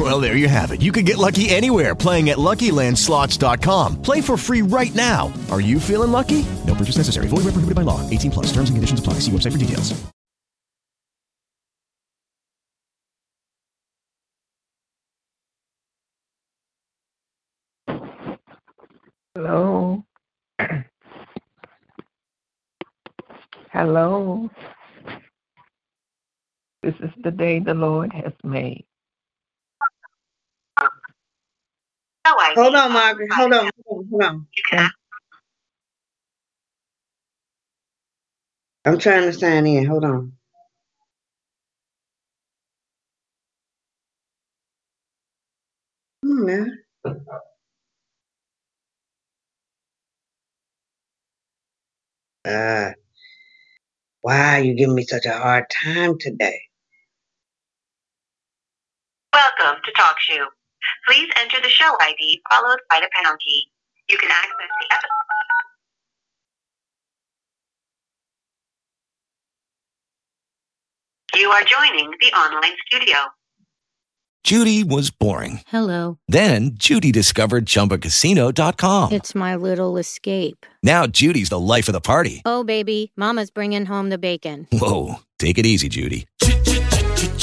Well, there you have it. You can get lucky anywhere playing at LuckyLandSlots.com. Play for free right now. Are you feeling lucky? No purchase necessary. Void where prohibited by law. 18 plus. Terms and conditions apply. See website for details. Hello. Hello. This is the day the Lord has made. Hold on, Margaret. Hold on. Hold on. Hold on. I'm trying to sign in. Hold on. On now. Uh, why are you giving me such a hard time today? Welcome to TalkShoe. Please enter the show ID followed by the pound key. You can access the episode. You are joining the online studio. Judy was boring. Hello. Then Judy discovered ChumbaCasino.com. It's my little escape. Now Judy's the life of the party. Oh, baby, Mama's bringing home the bacon. Whoa, take it easy, Judy.